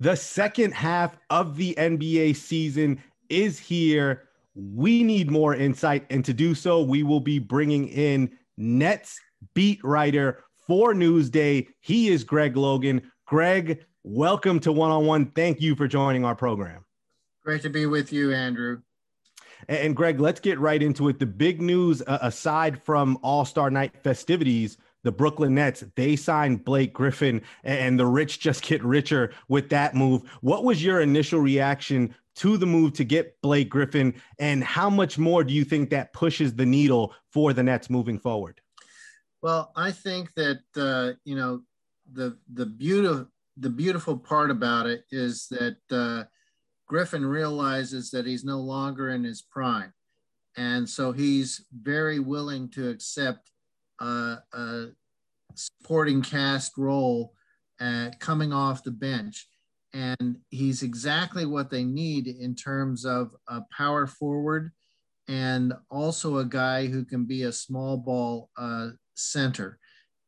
The second half of the NBA season is here. We need more insight. And to do so, we will be bringing in Nets beat writer for Newsday. He is Greg Logan. Greg, welcome to One on One. Thank you for joining our program. Great to be with you, Andrew. And Greg, let's get right into it. The big news, uh, aside from All Star Night festivities, the Brooklyn Nets, they signed Blake Griffin, and the rich just get richer with that move. What was your initial reaction to the move to get Blake Griffin, and how much more do you think that pushes the needle for the Nets moving forward? Well, I think that uh, you know the the beautiful the beautiful part about it is that uh, Griffin realizes that he's no longer in his prime, and so he's very willing to accept uh, a supporting cast role uh, coming off the bench. And he's exactly what they need in terms of a power forward and also a guy who can be a small ball uh, center.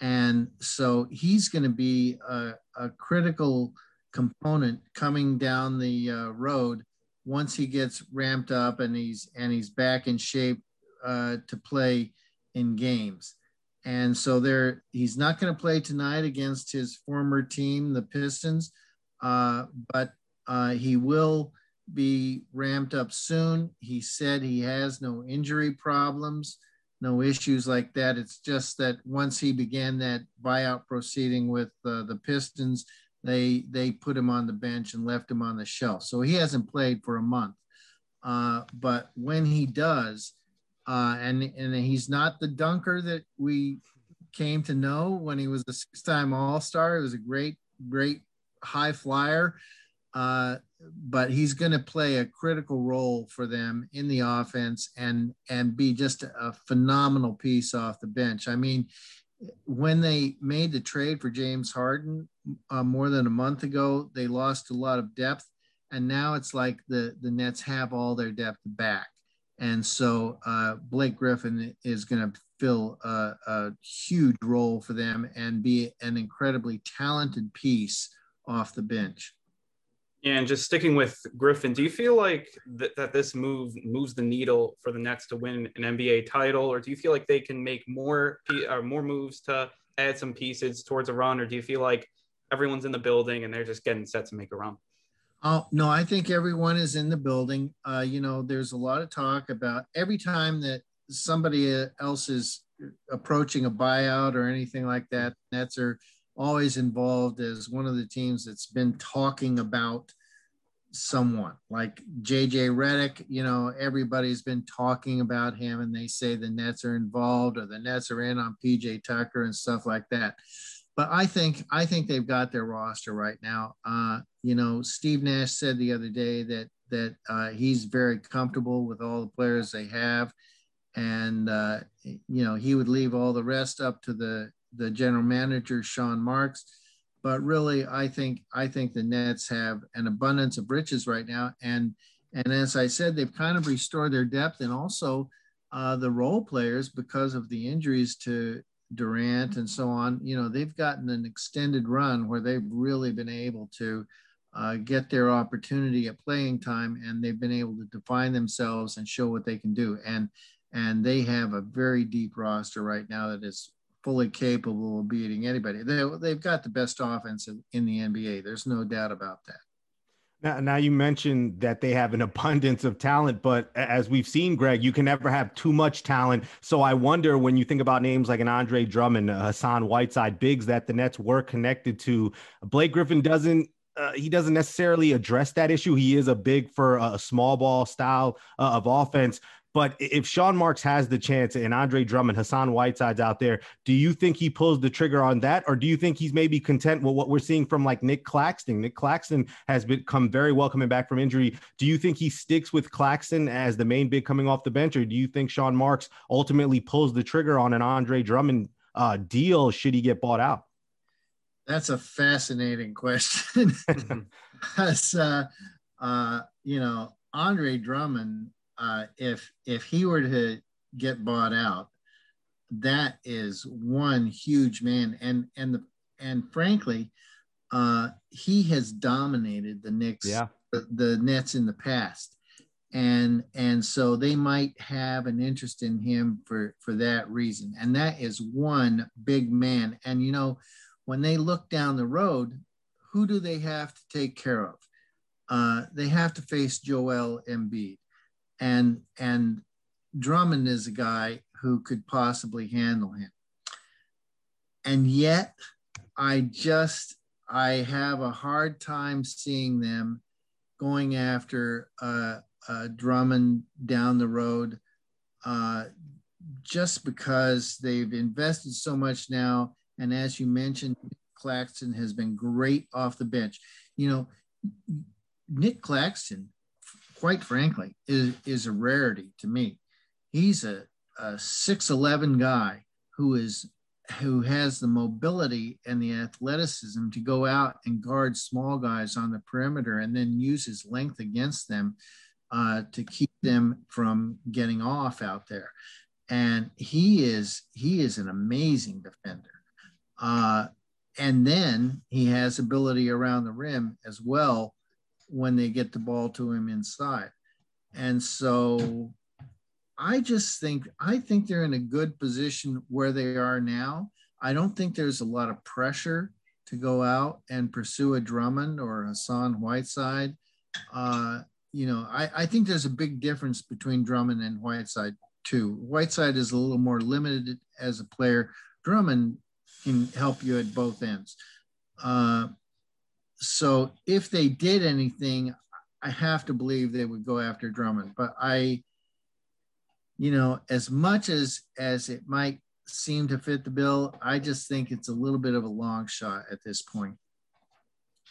And so he's going to be a, a, critical component coming down the uh, road once he gets ramped up and he's and he's back in shape uh, to play in games and so there he's not going to play tonight against his former team, the Pistons, uh, but uh, he will be ramped up soon. He said he has no injury problems, no issues like that. It's just that once he began that buyout proceeding with uh, the Pistons, they they put him on the bench and left him on the shelf. So he hasn't played for a month. Uh, but when he does, uh, and and he's not the dunker that we came to know when he was a six-time All-Star. He was a great, great high flyer, uh, but he's going to play a critical role for them in the offense and and be just a phenomenal piece off the bench. I mean, when they made the trade for James Harden uh, more than a month ago, they lost a lot of depth, and now it's like the the Nets have all their depth back. And so uh, Blake Griffin is going to fill a, a, huge role for them and be an incredibly talented piece off the bench. And just sticking with Griffin, do you feel like that, that this move moves the needle for the Nets to win an NBA title, or do you feel like they can make more uh, more moves to add some pieces towards a run, or do you feel like everyone's in the building and they're just getting set to make a run? Oh, no, I think everyone is in the building. Uh, you know, there's a lot of talk about every time that somebody else is approaching a buyout or anything like that, Nets are always involved as one of the teams that's been talking about someone like JJ Redick. You know, everybody's been talking about him and they say the Nets are involved or the Nets are in on PJ Tucker and stuff like that but I think I think they've got their roster right now. Uh, you know, Steve Nash said the other day that that uh, he's very comfortable with all the players they have, and uh, you know he would leave all the rest up to the the general manager Sean Marks. But really, I think I think the Nets have an abundance of riches right now, and and as I said, they've kind of restored their depth and also uh, the role players because of the injuries to Durant and so on, you know, they've gotten an extended run where they've really been able to uh, get their opportunity at playing time, and they've been able to define themselves and show what they can do. And and they have a very deep roster right now that is fully capable of beating anybody. They, they've got the best offense in the NBA. There's no doubt about that. Now, now you mentioned that they have an abundance of talent, but as we've seen, Greg, you can never have too much talent. So I wonder when you think about names like an Andre Drummond, Hassan Whiteside, bigs that the Nets were connected to. Blake Griffin doesn't uh, he doesn't necessarily address that issue. He is a big for a small ball style uh, of offense. But if Sean Marks has the chance and Andre Drummond, Hassan Whiteside's out there, do you think he pulls the trigger on that? Or do you think he's maybe content with what we're seeing from like Nic Claxton? Nic Claxton has become very well coming back from injury. Do you think he sticks with Claxton as the main big coming off the bench? Or do you think Sean Marks ultimately pulls the trigger on an Andre Drummond uh, deal should he get bought out? That's a fascinating question. because, uh, uh, you know, Andre Drummond uh, if if he were to get bought out, that is one huge man. And and the and frankly, uh, he has dominated the Knicks, yeah. the, the Nets in the past, and and so they might have an interest in him for for that reason. And that is one big man. And you know, when they look down the road, who do they have to take care of? Uh, they have to face Joel Embiid, and and Drummond is a guy who could possibly handle him. And yet, I just I have a hard time seeing them going after uh, uh, Drummond down the road, uh, just because they've invested so much now. And as you mentioned, Claxton has been great off the bench. You know, Nic Claxton, quite frankly, is, is a rarity to me. He's a, a 6'11 guy who is who has the mobility and the athleticism to go out and guard small guys on the perimeter and then use his length against them uh, to keep them from getting off out there. And he is he is an amazing defender. Uh, and then he has ability around the rim as well when they get the ball to him inside. And so I just think I think they're in a good position where they are now. I don't think there's a lot of pressure to go out and pursue a Drummond or Hassan Whiteside. Uh, you know, I, I think there's a big difference between Drummond and Whiteside too. Whiteside is a little more limited as a player. Drummond can help you at both ends. Uh, so if they did anything, I have to believe they would go after Drummond. But I you know, as much as as it might seem to fit the bill, I just think it's a little bit of a long shot at this point.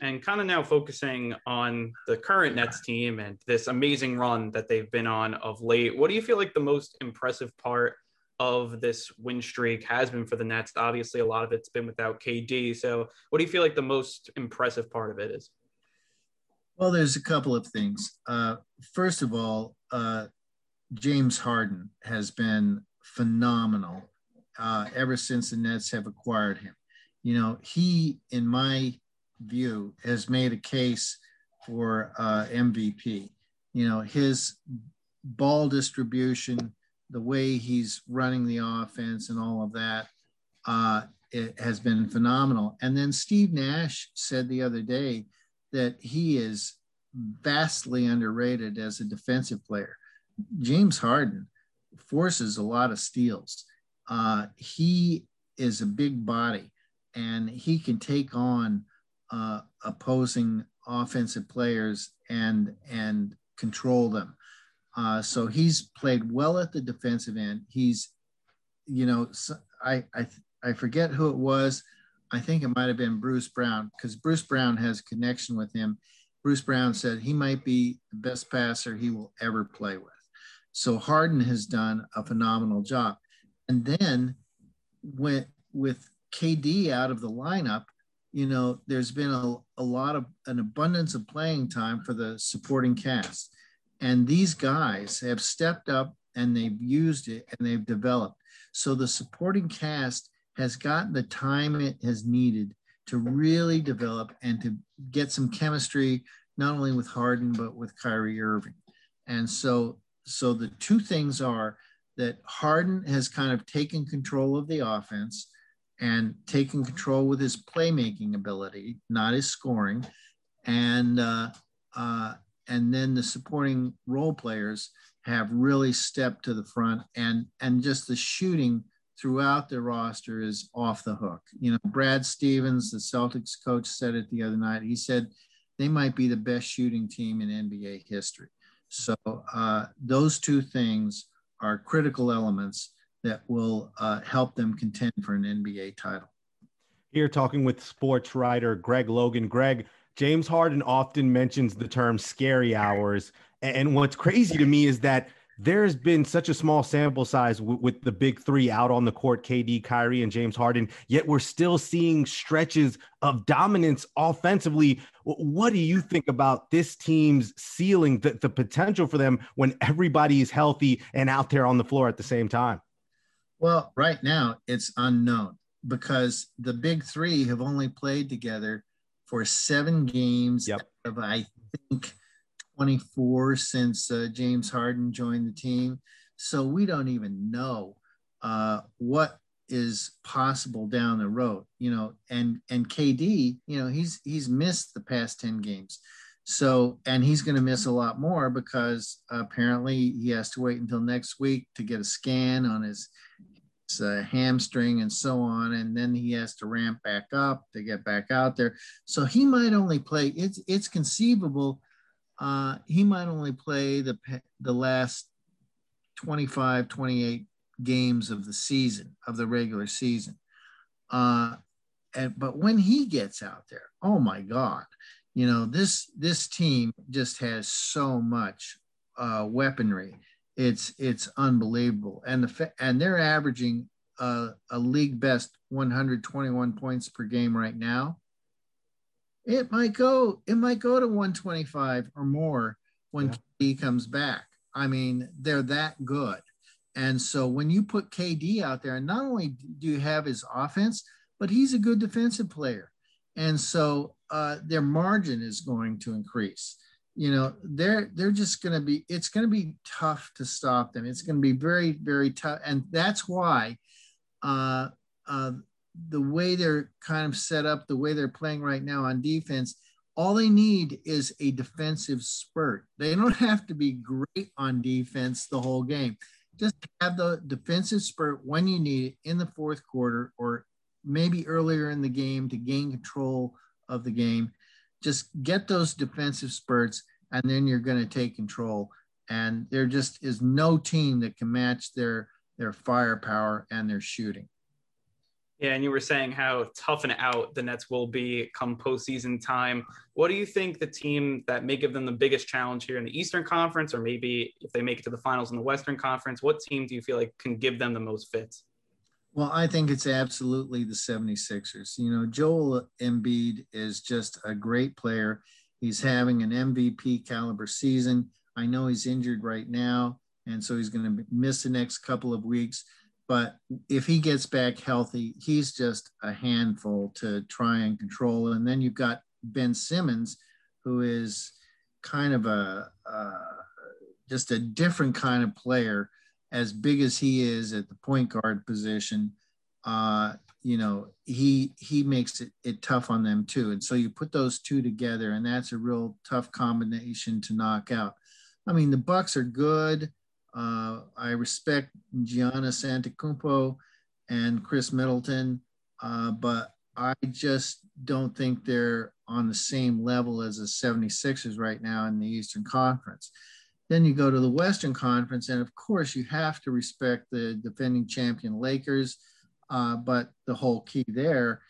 And kind of now focusing on the current Nets team and this amazing run that they've been on of late, what do you feel like the most impressive part of this win streak has been for the Nets? Obviously, a lot of it's been without KD. So, what do you feel like the most impressive part of it is? Well, there's a couple of things. Uh, first of all, uh, James Harden has been phenomenal uh, ever since the Nets have acquired him. You know, he, in my view, has made a case for uh, MVP. You know, his ball distribution, the way he's running the offense, and all of that, uh, it has been phenomenal. And then Steve Nash said the other day that he is vastly underrated as a defensive player. James Harden forces a lot of steals. Uh, he is a big body and he can take on uh, opposing offensive players and and control them. Uh, so he's played well at the defensive end. He's, you know, I I I forget who it was. I think it might have been Bruce Brown because Bruce Brown has a connection with him. Bruce Brown said he might be the best passer he will ever play with. So Harden has done a phenomenal job. And then with, with KD out of the lineup, you know, there's been a, a lot of an abundance of playing time for the supporting cast. And these guys have stepped up and they've used it and they've developed. So the supporting cast has gotten the time it has needed to really develop and to get some chemistry, not only with Harden, but with Kyrie Irving. And so so the two things are that Harden has kind of taken control of the offense and taken control with his playmaking ability, not his scoring, and uh, uh, and then the supporting role players have really stepped to the front, and and just the shooting throughout the roster is off the hook. You know, Brad Stevens, the Celtics coach, said it the other night. He said they might be the best shooting team in NBA history. So uh, those two things are critical elements that will uh, help them contend for an NBA title. Here, talking with sports writer Greg Logan. Greg, James Harden often mentions the term scary hours. And what's crazy to me is that there's been such a small sample size w- with the big three out on the court KD, Kyrie, and James Harden, yet we're still seeing stretches of dominance offensively. What do you think about this team's ceiling, the, the potential for them when everybody is healthy and out there on the floor at the same time? Well, right now it's unknown because the big three have only played together for seven games yep. of I think 24 since uh, James Harden joined the team. So we don't even know uh, what is possible down the road, you know, and and KD, you know, he's he's missed the past 10 games. So, and he's going to miss a lot more because apparently he has to wait until next week to get a scan on his, his uh, hamstring and so on. And then he has to ramp back up to get back out there. So he might only play, it's, it's conceivable. Uh, he might only play the, the last 25, 28 games of the season, of the regular season. Uh, and, but when he gets out there, oh my God, you know this this team just has so much uh, weaponry. It's it's unbelievable, and the and they're averaging a, a league best 121 points per game right now. It might go it might go to 125 or more when yeah. KD comes back. I mean, they're that good. And so when you put KD out there, and not only do you have his offense, but he's a good defensive player. And so uh, their margin is going to increase. You know, they're they're just going to be. It's going to be tough to stop them. It's going to be very very tough, and that's why uh, uh, the way they're kind of set up, the way they're playing right now on defense, all they need is a defensive spurt. They don't have to be great on defense the whole game. Just have the defensive spurt when you need it in the fourth quarter or maybe earlier in the game to gain control of the game. Just get those defensive spurts, and then you're going to take control. And there just is no team that can match their their firepower and their shooting. Yeah, and you were saying how tough and out the Nets will be come postseason time. What do you think the team that may give them the biggest challenge here in the Eastern Conference, or maybe if they make it to the finals in the Western Conference, what team do you feel like can give them the most fits? Well, I think it's absolutely the 76ers. You know, Joel Embiid is just a great player. He's having an MVP caliber season. I know he's injured right now, and so he's going to miss the next couple of weeks. But if he gets back healthy, he's just a handful to try and control. And then you've got Ben Simmons, who is kind of a uh, just a different kind of player as big as he is at the point guard position, uh, you know, he he makes it, it tough on them too. And so you put those two together, and that's a real tough combination to knock out. I mean, the Bucks are good. Uh, I respect Giannis Antetokounmpo and Khris Middleton, uh, but I just don't think they're on the same level as the 76ers right now in the Eastern Conference. Then you go to the Western Conference, and of course, you have to respect the defending champion Lakers. Uh, but the whole key there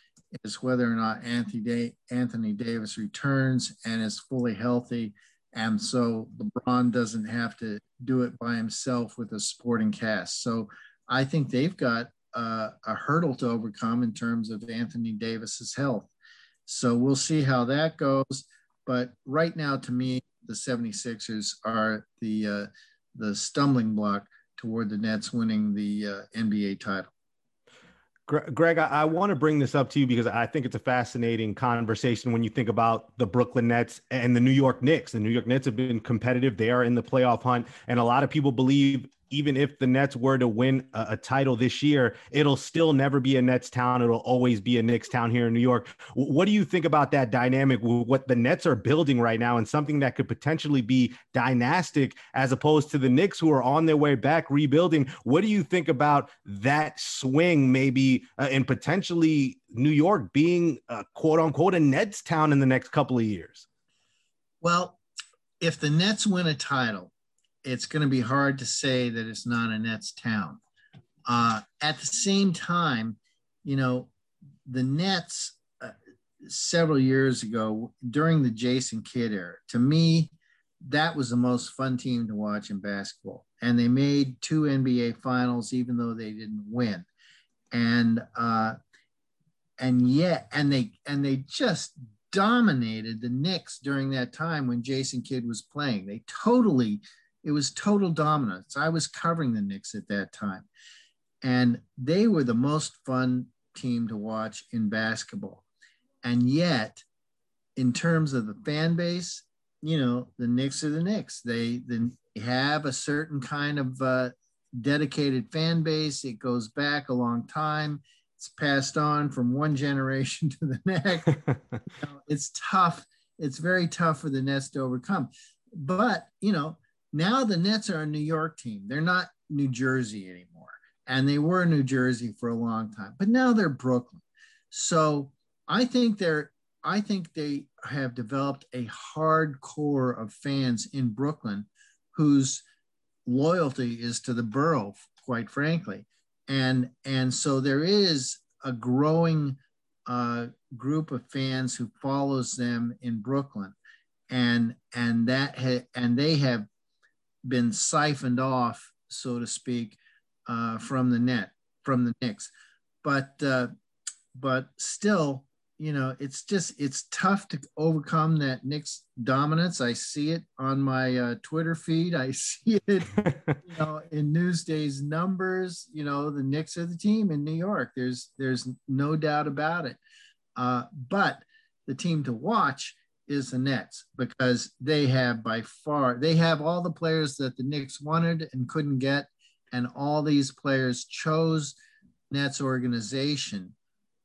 is whether or not Anthony, Anthony Davis returns and is fully healthy. And so LeBron doesn't have to do it by himself with a supporting cast. So I think they've got uh, a hurdle to overcome in terms of Anthony Davis's health. So we'll see how that goes. But right now, to me, the 76ers are the uh, the stumbling block toward the Nets winning the uh, NBA title. Greg, I, I want to bring this up to you because I think it's a fascinating conversation when you think about the Brooklyn Nets and the New York Knicks. The New York Knicks have been competitive. They are in the playoff hunt. And a lot of people believe even if the Nets were to win a, a, title this year, it'll still never be a Nets town. It'll always be a Knicks town here in New York. What do you think about that dynamic? What the Nets are building right now, and something that could potentially be dynastic, as opposed to the Knicks who are on their way back rebuilding. What do you think about that swing, maybe, uh, and potentially New York being a quote unquote a Nets town in the next couple of years? Well, if the Nets win a title, it's going to be hard to say that it's not a Nets town. Uh, at the same time, you know, the Nets uh, several years ago during the Jason Kidd era, to me, that was the most fun team to watch in basketball. And they made two NBA finals, even though they didn't win. And, uh, and yet, and they, and they just dominated the Knicks during that time when Jason Kidd was playing. They totally it was total dominance. I was covering the Knicks at that time, and they were the most fun team to watch in basketball. And yet, in terms of the fan base, you know, the Knicks are the Knicks. They then have a certain kind of uh, dedicated fan base. It goes back a long time. It's passed on from one generation to the next. you know, it's tough. It's very tough for the Nets to overcome. But, you know, now the Nets are a New York team. They're not New Jersey anymore. And they were New Jersey for a long time, but now they're Brooklyn. So I think they're I think they have developed a hard core of fans in Brooklyn whose loyalty is to the borough, quite frankly. And, and so there is a growing uh, group of fans who follows them in Brooklyn. And, and that ha- and they have been siphoned off, so to speak, uh, from the net, from the Knicks. But, uh, but still, you know, it's just it's tough to overcome that Knicks dominance. I see it on my uh, Twitter feed. I see it, you know, in Newsday's numbers. You know, the Knicks are the team in New York. There's there's no doubt about it. Uh, but the team to watch is the Nets because they have by far they have all the players that the Knicks wanted and couldn't get, and all these players chose Nets organization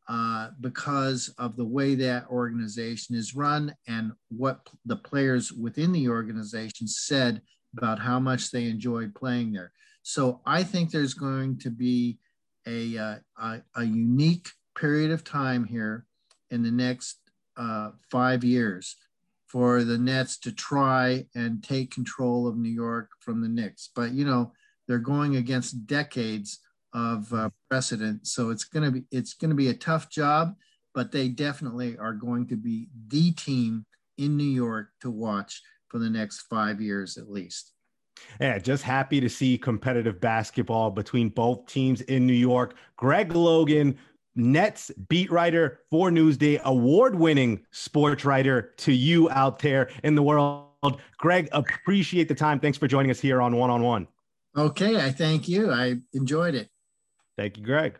uh, because of the way that organization is run and what the players within the organization said about how much they enjoyed playing there. So I think there's going to be a, uh, a, a, unique period of time here in the next uh, five years for the Nets to try and take control of New York from the Knicks. But, you know, they're going against decades of uh, precedent. So it's going to be it's going to be a tough job, but they definitely are going to be the team in New York to watch for the next five years at least. Yeah, just happy to see competitive basketball between both teams in New York. Greg Logan, Nets beat writer for Newsday, award winning sports writer to you out there in the world. Greg, appreciate the time. Thanks for joining us here on One on One. Okay, I thank you. I enjoyed it. Thank you, Greg.